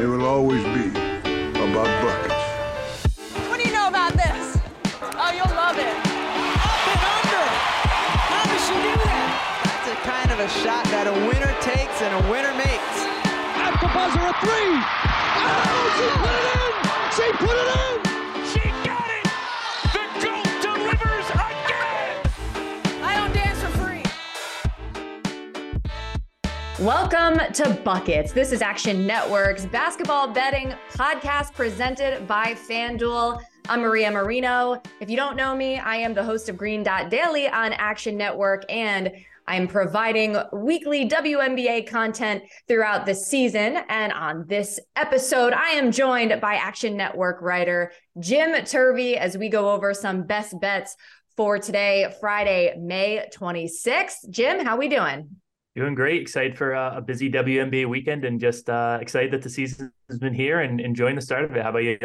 and will always be about buckets. What do you know about this? Oh, you'll love it. Up and under. How does she do that? That's a kind of a shot that a winner takes and a winner makes. At the buzzer, a three. Oh, she put it in. She put it in. Welcome to Buckets. This is Action Network's basketball betting podcast presented by FanDuel. I'm Maria Marino. If you don't know me, I am the host of Green Dot Daily on Action Network, and I'm providing weekly WNBA content throughout the season. And on this episode, I am joined by Action Network writer Jim Turvey as we go over some best bets for today, Friday, May 26th. Jim, how we doing? Doing great. Excited for uh, a busy WNBA weekend and just uh, excited that the season has been here and enjoying the start of it. How about you?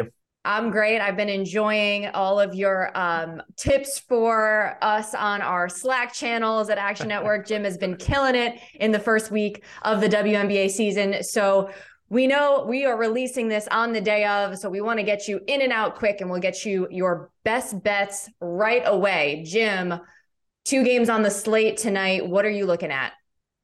I'm great. I've been enjoying all of your um, tips for us on our Slack channels at Action Network. Jim has been killing it in the first week of the WNBA season. So we know we are releasing this on the day of. So we want to get you in and out quick and we'll get you your best bets right away. Jim, two games on the slate tonight. What are you looking at?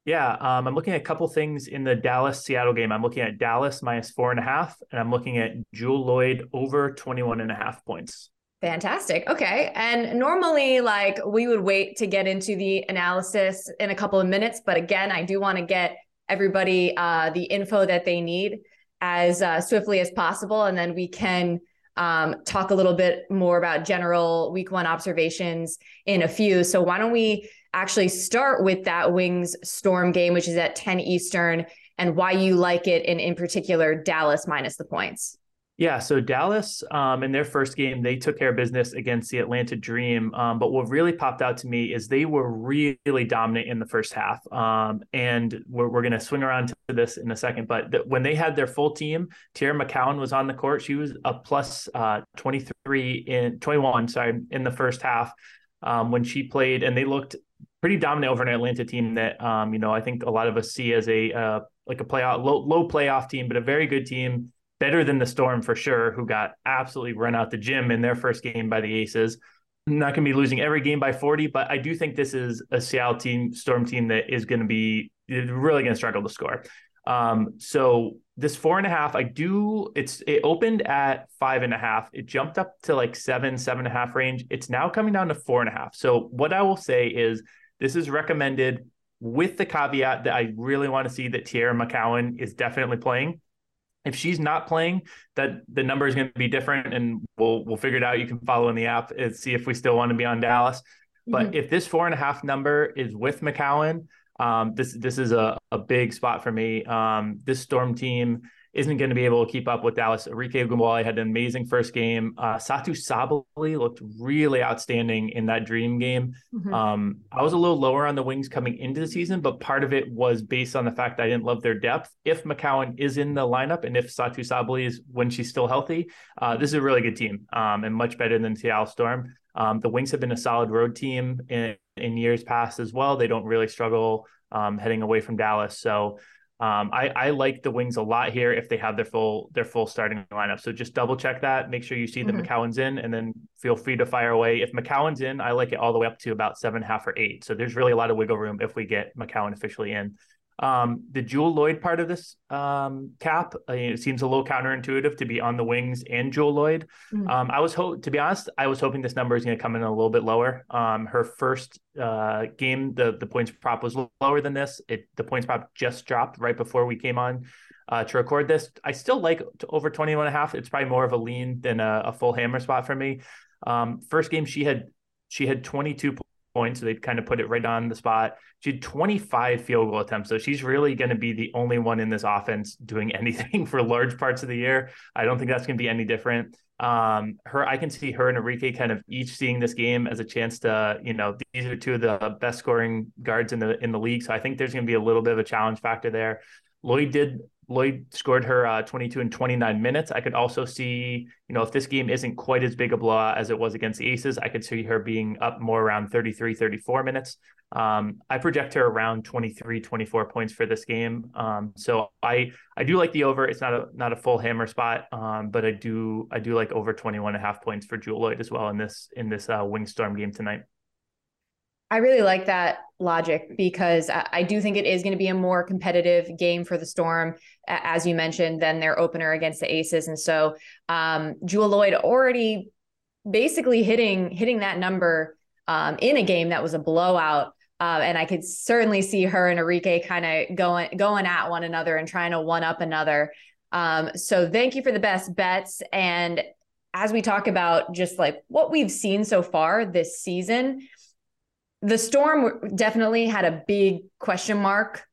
Yeah, um, I'm looking at a couple things in the Dallas Seattle game. I'm looking at Dallas minus four and a half, and I'm looking at Jewell Loyd over 21 and a half points. Fantastic. Okay. And normally, like, we would wait to get into the analysis in a couple of minutes. But again, I do want to get everybody uh, the info that they need as uh, swiftly as possible. And then we can um, talk a little bit more about general week one observations in a few. So, why don't we actually start with that Wings Storm game, which is at 10 Eastern, and why you like it, and in particular, Dallas minus the points. Yeah, so Dallas um, in their first game, they took care of business against the Atlanta Dream. Um, but what really popped out to me is they were really dominant in the first half. Um, and we're, we're going to swing around to this in a second. But th- when they had their full team, Teaira McCowan was on the court. She was a plus, uh, 23 in 21, sorry, in the first half um, when she played, and they looked pretty dominant over an Atlanta team that um, you know I think a lot of us see as a uh, like a playoff low low playoff team, but a very good team, better than the Storm for sure, who got absolutely run out the gym in their first game by the Aces. Not going to be losing every game by 40, but I do think this is a Seattle team, Storm team that is going to be really going to struggle to score. Um, so this four and a half, I do. It's it opened at five and a half. It jumped up to like seven, seven and a half range. It's now coming down to four and a half. So what I will say is this is recommended with the caveat that I really want to see that Teaira McCowan is definitely playing. If she's not playing, that the number is going to be different, and we'll we'll figure it out. You can follow in the app and see if we still want to be on Dallas. But mm-hmm. if this four and a half number is with McCowan, um, this this is a, a big spot for me. Um, this Storm team isn't going to be able to keep up with Dallas. Arike Ogunbowale had an amazing first game. Uh, Satou Sabally looked really outstanding in that dream game. Mm-hmm. Um, I was a little lower on the Wings coming into the season, but part of it was based on the fact that I didn't love their depth. If McCowan is in the lineup and if Satou Sabally is when she's still healthy, uh, this is a really good team um, and much better than Seattle Storm. Um, the Wings have been a solid road team in, in years past as well. They don't really struggle um, heading away from Dallas. So um, I, I like the Wings a lot here if they have their full their full starting lineup. So just double check that. Make sure you see that mm-hmm. McCowan's in, and then feel free to fire away. If McCowan's in, I like it all the way up to about seven half or eight. So there's really a lot of wiggle room if we get McCowan officially in. Um, the Jewell Loyd part of this um, cap, uh, it seems a little counterintuitive to be on the wings and Jewell Loyd. Mm-hmm. Um, I was ho- to be honest, I was hoping this number is going to come in a little bit lower. Um, her first uh, game, the the points prop was lower than this. It the points prop just dropped right before we came on uh, to record this. I still like over 21 and a half. It's probably more of a lean than a, a full hammer spot for me. Um, first game she had she had 22 points. So they'd kind of put it right on the spot. She had 25 field goal attempts. So she's really going to be the only one in this offense doing anything for large parts of the year. I don't think that's going to be any different. Um, her, I can see her and Arike kind of each seeing this game as a chance to, you know, these are two of the best scoring guards in the in the league. So I think there's going to be a little bit of a challenge factor there. Loyd did Loyd scored her uh, 22 and 29 minutes. I could also see, you know, if this game isn't quite as big a blowout as it was against the Aces, I could see her being up more around 33, 34 minutes. Um, I project her around 23, 24 points for this game. Um, so I I do like the over. It's not a not a full hammer spot, um, but I do I do like over 21 and a half points for Jewell Loyd as well in this in this uh, Wingstorm game tonight. I really like that logic because I, I do think it is going to be a more competitive game for the Storm, as you mentioned, than their opener against the Aces. And so um, Jewell Loyd already basically hitting hitting that number um, in a game that was a blowout. Uh, and I could certainly see her and Arike kind of going going at one another and trying to one up another. Um, so thank you for the best bets. And as we talk about just like what we've seen so far this season, the storm definitely had a big question mark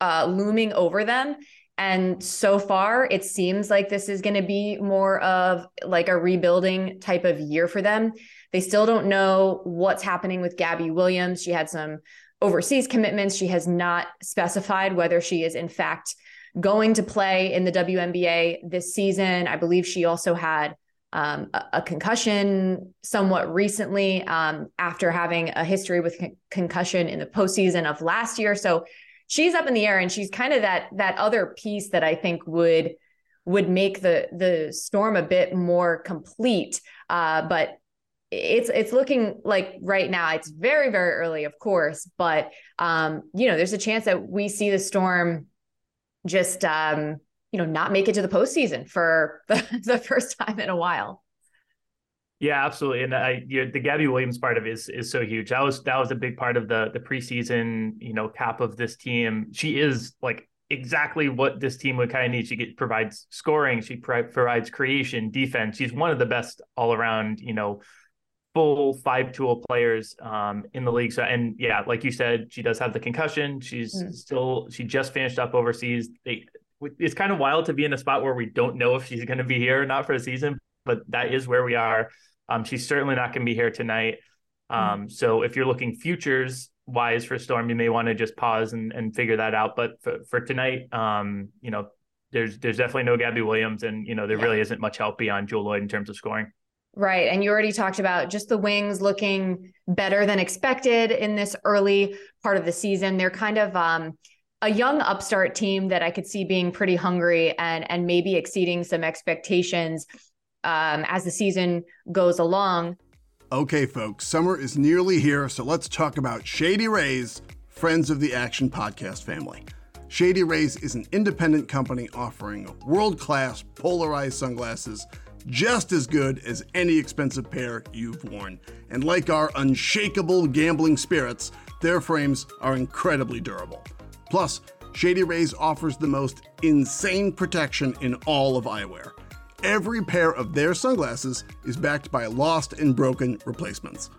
uh, looming over them. And so far it seems like this is going to be more of like a rebuilding type of year for them. They still don't know what's happening with gabby williams. She had some overseas commitments. She has not specified whether she is in fact going to play in the WNBA this season. I believe she also had um, a, concussion somewhat recently um, after having a history with con- concussion in the postseason of last year. So she's up in the air, and she's kind of that that other piece that I think would would make the the storm a bit more complete. Uh, but it's it's looking like right now it's very very early, of course, but um, you know there's a chance that we see the storm just um, you know, not make it to the postseason for the, the first time in a while. Yeah, absolutely. And I, you know, the Gabby Williams part of it is is so huge. That was that was a big part of the the preseason, you know, cap of this team. She is like exactly what this team would kind of need. She get, provides scoring, she provides creation, defense. She's one of the best all around, you know, full five tool players um, in the league. So, and yeah, like you said, she does have the concussion. She's mm. still, she just finished up overseas. They, it's kind of wild to be in a spot where we don't know if she's going to be here or not for the season, but that is where we are. Um, she's certainly not going to be here tonight. Um, mm-hmm. So if you're looking futures wise for Storm, you may want to just pause and, and figure that out. But for, for tonight, um, you know, there's there's definitely no Gabby Williams, and you know there yeah. really isn't much help beyond Jewell Loyd in terms of scoring. Right. And you already talked about just the wings looking better than expected in this early part of the season. They're kind of um, a young upstart team that I could see being pretty hungry and and maybe exceeding some expectations um, as the season goes along. Okay, folks, summer is nearly here, so let's talk about Shady Rays, friends of the Action Podcast family. Shady Rays is an independent company offering world class polarized sunglasses just as good as any expensive pair you've worn. And like our unshakable gambling spirits, their frames are incredibly durable. Plus, Shady Rays offers the most insane protection in all of eyewear. Every pair of their sunglasses is backed by lost and broken replacements.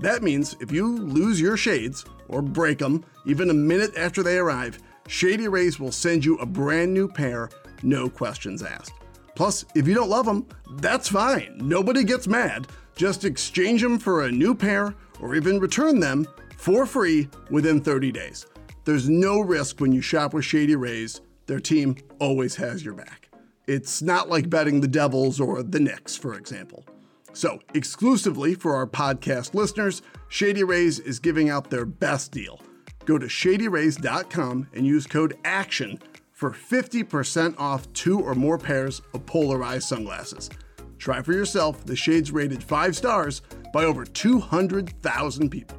That means if you lose your shades or break them even a minute after they arrive, Shady Rays will send you a brand new pair, no questions asked. Plus, if you don't love them, that's fine. Nobody gets mad. Just exchange them for a new pair or even return them for free within 30 days. There's no risk when you shop with Shady Rays. Their team always has your back. It's not like betting the Devils or the Knicks, for example. So, exclusively for our podcast listeners, Shady Rays is giving out their best deal. Go to shadyrays.com and use code ACTION for 50% off two or more pairs of polarized sunglasses. Try for yourself the shades rated 5 stars by over 200,000 people.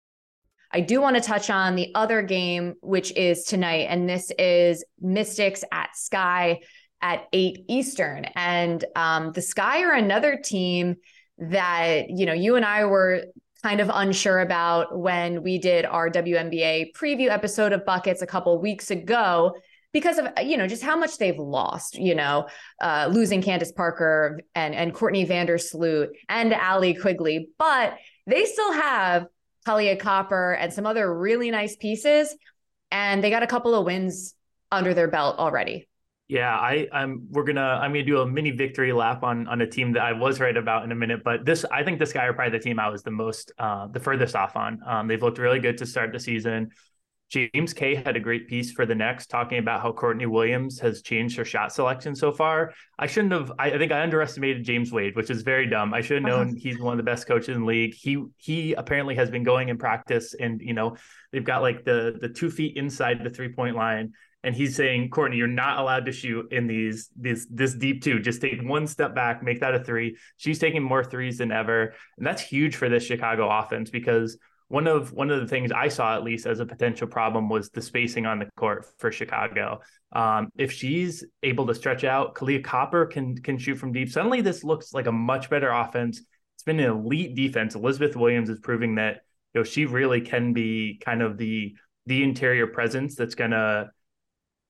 I do want to touch on the other game, which is tonight, and this is Mystics at Sky at 8 Eastern. And um, the Sky are another team that, you know, you and I were kind of unsure about when we did our WNBA preview episode of Buckets a couple weeks ago because of you know just how much they've lost you know uh, losing candace parker and and courtney vandersloot and allie quigley but they still have Kahleah Copper and some other really nice pieces and they got a couple of wins under their belt already yeah, I, I'm. We're gonna. I'm gonna do a mini victory lap on on a team that I was right about in a minute. But this, I think, this guy are probably the team I was the most, uh, the furthest off on. Um, they've looked really good to start the season. James Kay had a great piece for the next talking about how Courtney Williams has changed her shot selection so far. I shouldn't have. I, I think I underestimated James Wade, which is very dumb. I should have known uh-huh. he's one of the best coaches in the league. He he apparently has been going in practice, and you know they've got like the the two feet inside the three point line, and he's saying, Courtney, you're not allowed to shoot in these these this deep two. Just take one step back, make that a three. She's taking more threes than ever, and that's huge for this Chicago offense because one of one of the things I saw at least as a potential problem was the spacing on the court for Chicago. Um, if she's able to stretch out, Kahleah Copper can can shoot from deep. Suddenly, this looks like a much better offense. It's been an elite defense. Elizabeth Williams is proving that you know she really can be kind of the the interior presence that's gonna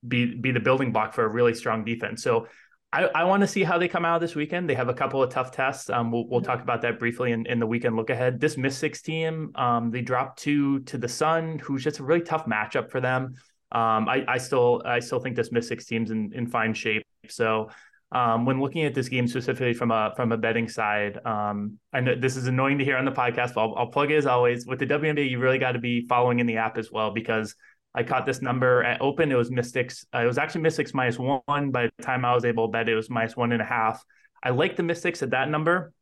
be be the building block for a really strong defense. So I, I want to see how they come out this weekend. They have a couple of tough tests. Um, we'll, we'll talk about that briefly in, in the weekend look ahead. This Mystics team, um, they dropped two to the Sun, who's just a really tough matchup for them. Um, I, I still I still think this Mystics team's in, in fine shape. So um, when looking at this game specifically from a from a betting side, um, I know this is annoying to hear on the podcast, but I'll, I'll plug it as always. With the WNBA, you really got to be following in the app as well because – I caught this number at open. It was Mystics. Uh, it was actually Mystics minus one. By the time I was able to bet, it was minus one and a half. I like the Mystics at that number.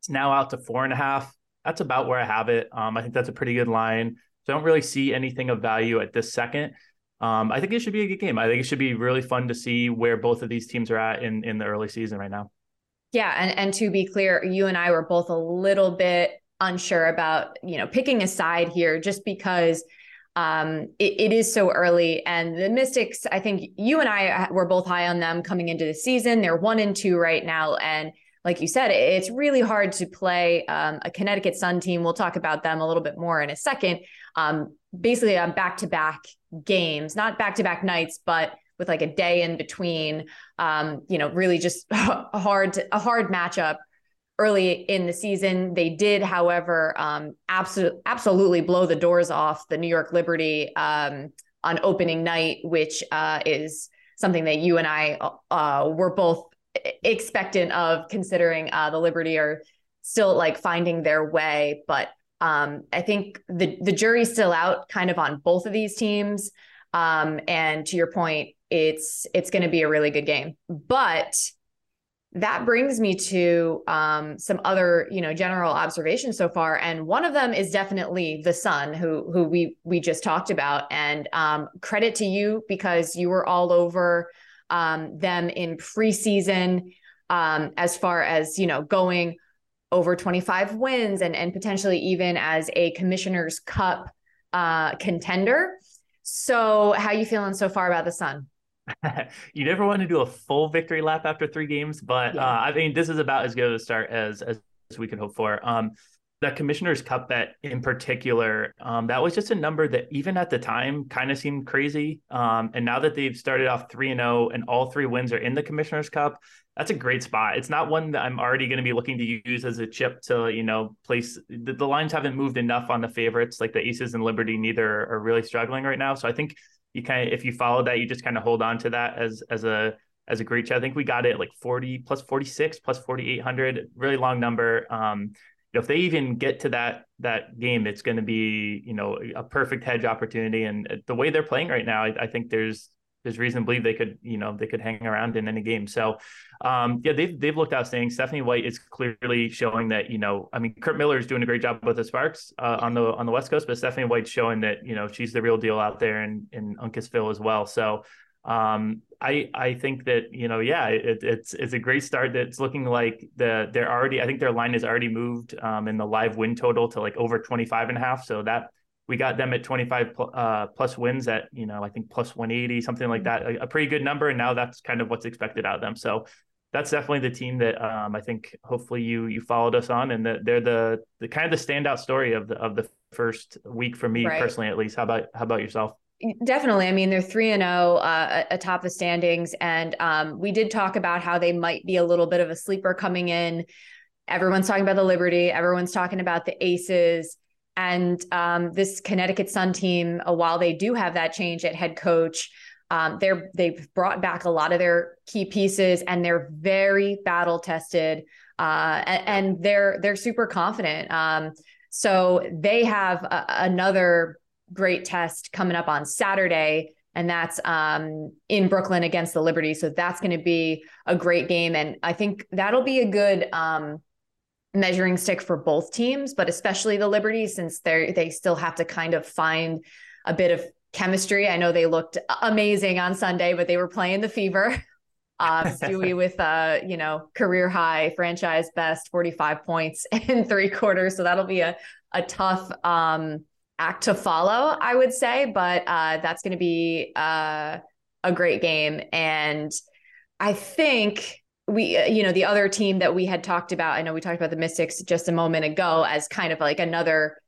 It's now out to four and a half. That's about where I have it. Um, I think that's a pretty good line. So I don't really see anything of value at this second. Um, I think it should be a good game. I think it should be really fun to see where both of these teams are at in in the early season right now. Yeah, and and to be clear, you and I were both a little bit unsure about you know picking a side here, just because um, it, it is so early. And the Mystics, I think you and I were both high on them coming into the season. They're one and two right now. And like you said, it's really hard to play um, a Connecticut Sun team. We'll talk about them a little bit more in a second. Um, basically, on back to back games, not back to back nights, but with like a day in between. Um, you know, really just a hard a hard matchup early in the season. They did, however, um, absolutely absolutely blow the doors off the New York Liberty um, on opening night, which uh, is something that you and I uh, were both expectant of, considering uh, the Liberty are still like finding their way. But um, I think the the jury's still out, kind of on both of these teams. Um, and to your point, it's it's going to be a really good game, but that brings me to um, some other you know general observations so far. And one of them is definitely the sun who who we we just talked about. And um, credit to you because you were all over um, them in preseason um, as far as you know going over 25 wins and and potentially even as a commissioner's cup uh, contender. So how you feeling so far about the sun you never want to do a full victory lap after three games, but yeah. uh, I mean, this is about as good a start as as we could hope for. Um, that Commissioner's Cup bet in particular, um, that was just a number that even at the time kind of seemed crazy. Um, and now that they've started off three and zero, oh and all three wins are in the Commissioner's Cup, that's a great spot. It's not one that I'm already going to be looking to use as a chip to you know place. The, the lines haven't moved enough on the favorites, like the Aces and Liberty. Neither are really struggling right now, so I think you kind of if you follow that, you just kind of hold on to that as as a as a great. I think we got it like 40 plus 46 plus 4800, really long number. Um, you know, if they even get to that that game, it's going to be you know a perfect hedge opportunity. And the way they're playing right now, I, I think there's there's reason to believe they could, you know, they could hang around in any game. So, um, yeah, they've they've looked outstanding. Stephanie White is clearly showing that, you know, I mean, Curt Miller is doing a great job with the Sparks uh, on the on the West Coast, but Stephanie White's showing that, you know, she's the real deal out there in in Uncasville as well. So, um, I I think that you know, yeah, it, it's it's a great start. That's looking like the they're already. I think their line is already moved um, in the live win total to like over 25 and a half. So that we got them at 25 pl- uh, plus wins at you know I think plus 180 something like that, a, a, pretty good number. And now that's kind of what's expected out of them. So that's definitely the team that um, I think hopefully you you followed us on, and that they're the the kind of the standout story of the of the first week for me right. personally at least. How about how about yourself? Definitely. I mean, they're 3 and 0 uh, atop the standings. And um, we did talk about how they might be a little bit of a sleeper coming in. Everyone's talking about the Liberty, everyone's talking about the Aces. And um, this Connecticut Sun team, uh, while they do have that change at head coach, um, they're they've brought back a lot of their key pieces, and they're very battle tested, uh, and, and, they're they're super confident. Um, so they have a, another great test coming up on Saturday, and that's um, in Brooklyn against the Liberty. So that's going to be a great game, and I think that'll be a good um, measuring stick for both teams, but especially the Liberty, since they they still have to kind of find a bit of chemistry. I know they looked amazing on Sunday, but they were playing the fever. Uh, Stewie with uh, you know, career high franchise best 45 points in three quarters. So that'll be a a tough um act to follow, I would say, but uh, that's going to be uh, a great game. And I think we, uh, you know, the other team that we had talked about, I know we talked about the Mystics just a moment ago as kind of like another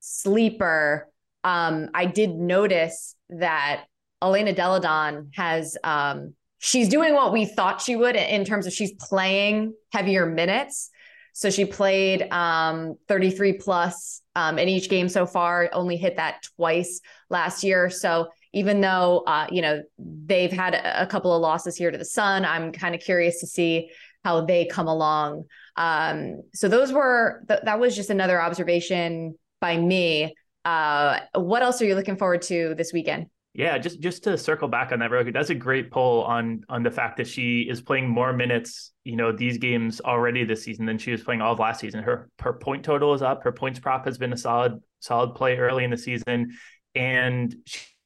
sleeper. Um, I did notice that Elena Delle Donne has, um, she's doing what we thought she would in terms of she's playing heavier minutes. So she played um, 33 plus um, in each game so far, only hit that twice last year. So even though, uh, you know, they've had a, couple of losses here to the Sun, I'm kind of curious to see how they come along. Um, so those were, th- that was just another observation by me. Uh, what else are you looking forward to this weekend? Yeah, just just to circle back on that quick, that's a great poll on on the fact that she is playing more minutes, you know, these games already this season than she was playing all of last season. Her her point total is up. Her points prop has been a solid solid play early in the season, and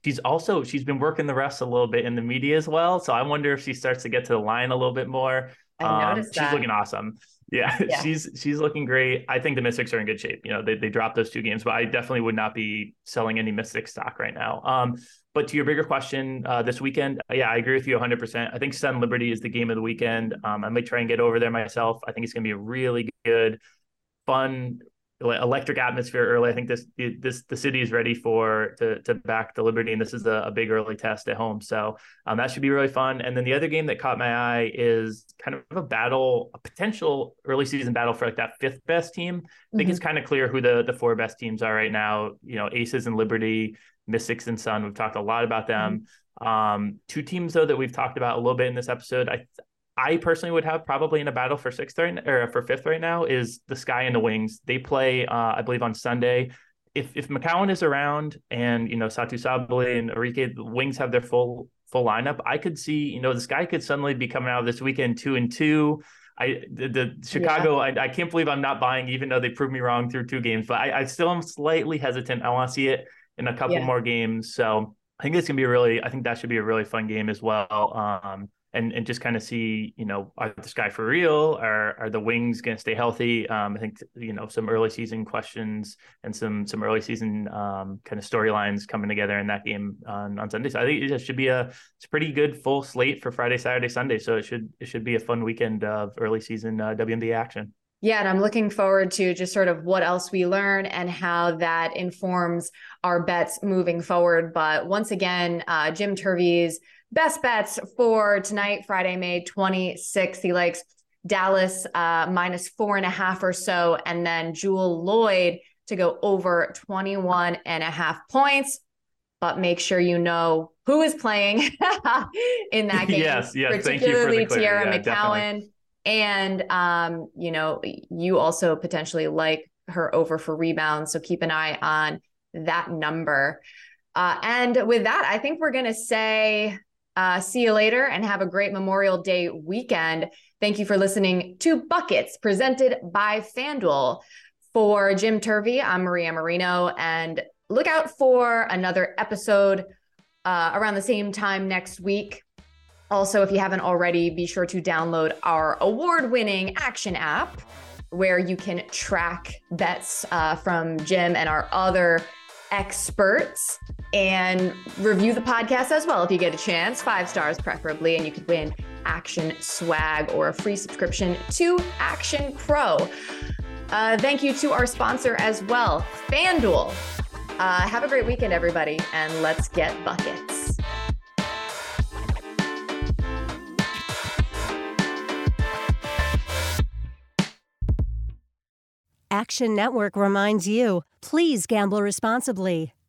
she's also she's been working the rest a little bit in the media as well. So I wonder if she starts to get to the line a little bit more. I um, noticed she's looking awesome. Yeah, yeah, she's she's looking great. I think the Mystics are in good shape. You know, they they dropped those two games, but I definitely would not be selling any Mystic stock right now. Um, but to your bigger question, uh, this weekend, yeah, I agree with you 100%. I think Sun Liberty is the game of the weekend. Um, I might try and get over there myself. I think it's going to be a really good, fun, electric atmosphere early. I think this this the city is ready for to to back the Liberty, and this is a, a big early test at home. So um, that should be really fun. And then the other game that caught my eye is kind of a battle, a potential early season battle for like that fifth best team. I think mm-hmm. it's kind of clear who the the four best teams are right now. You know, Aces and Liberty. Mystics and Sun. We've talked a lot about them. Mm-hmm. Um, two teams though that we've talked about a little bit in this episode. I I personally would have probably in a battle for sixth right or for fifth right now is the Sky and the Wings. They play, uh, I believe, on Sunday. If if McCowan is around and you know Satou Sabally and Arike, the Wings have their full full lineup. I could see you know the Sky could suddenly be coming out this weekend two and two. I the, the Chicago, yeah. I, I can't believe I'm not buying, even though they proved me wrong through two games. But I, I still am slightly hesitant. I want to see it in a couple yeah. more games. So I think it's gonna be really, I think that should be a really fun game as well. Um, and and just kind of see, you know, are the sky for real? Are are the wings going to stay healthy? Um, I think you know some early season questions and some some early season um, kind of storylines coming together in that game on, on Sunday. So I think it should be a it's a pretty good full slate for Friday, Saturday, Sunday. So it should it should be a fun weekend of early season uh, WNBA action. Yeah, and I'm looking forward to just sort of what else we learn and how that informs our bets moving forward. But once again, uh, Jim Turvey's best bets for tonight, Friday, May 26th. He likes Dallas uh, minus four and a half or so, and then Jewell Loyd to go over 21 and a half points. But make sure you know who is playing in that game. yes, yes. Particularly Teaira yeah, McCowan. Definitely and um, you know, you also potentially like her over for rebounds. So keep an eye on that number. Uh, and with that, I think we're going to say uh, see you later and have a great Memorial Day weekend. Thank you for listening to Buckets presented by FanDuel. For Jim Turvey, I'm Maria Marino, and look out for another episode uh, around the same time next week. Also, if you haven't already, be sure to download our award winning action app where you can track bets uh, from Jim and our other experts and review the podcast as well if you get a chance, five stars preferably, and you could win action swag or a free subscription to Action Pro. Uh, thank you to our sponsor as well, FanDuel. Uh, have a great weekend, everybody, and let's get buckets. Action Network reminds you please gamble responsibly.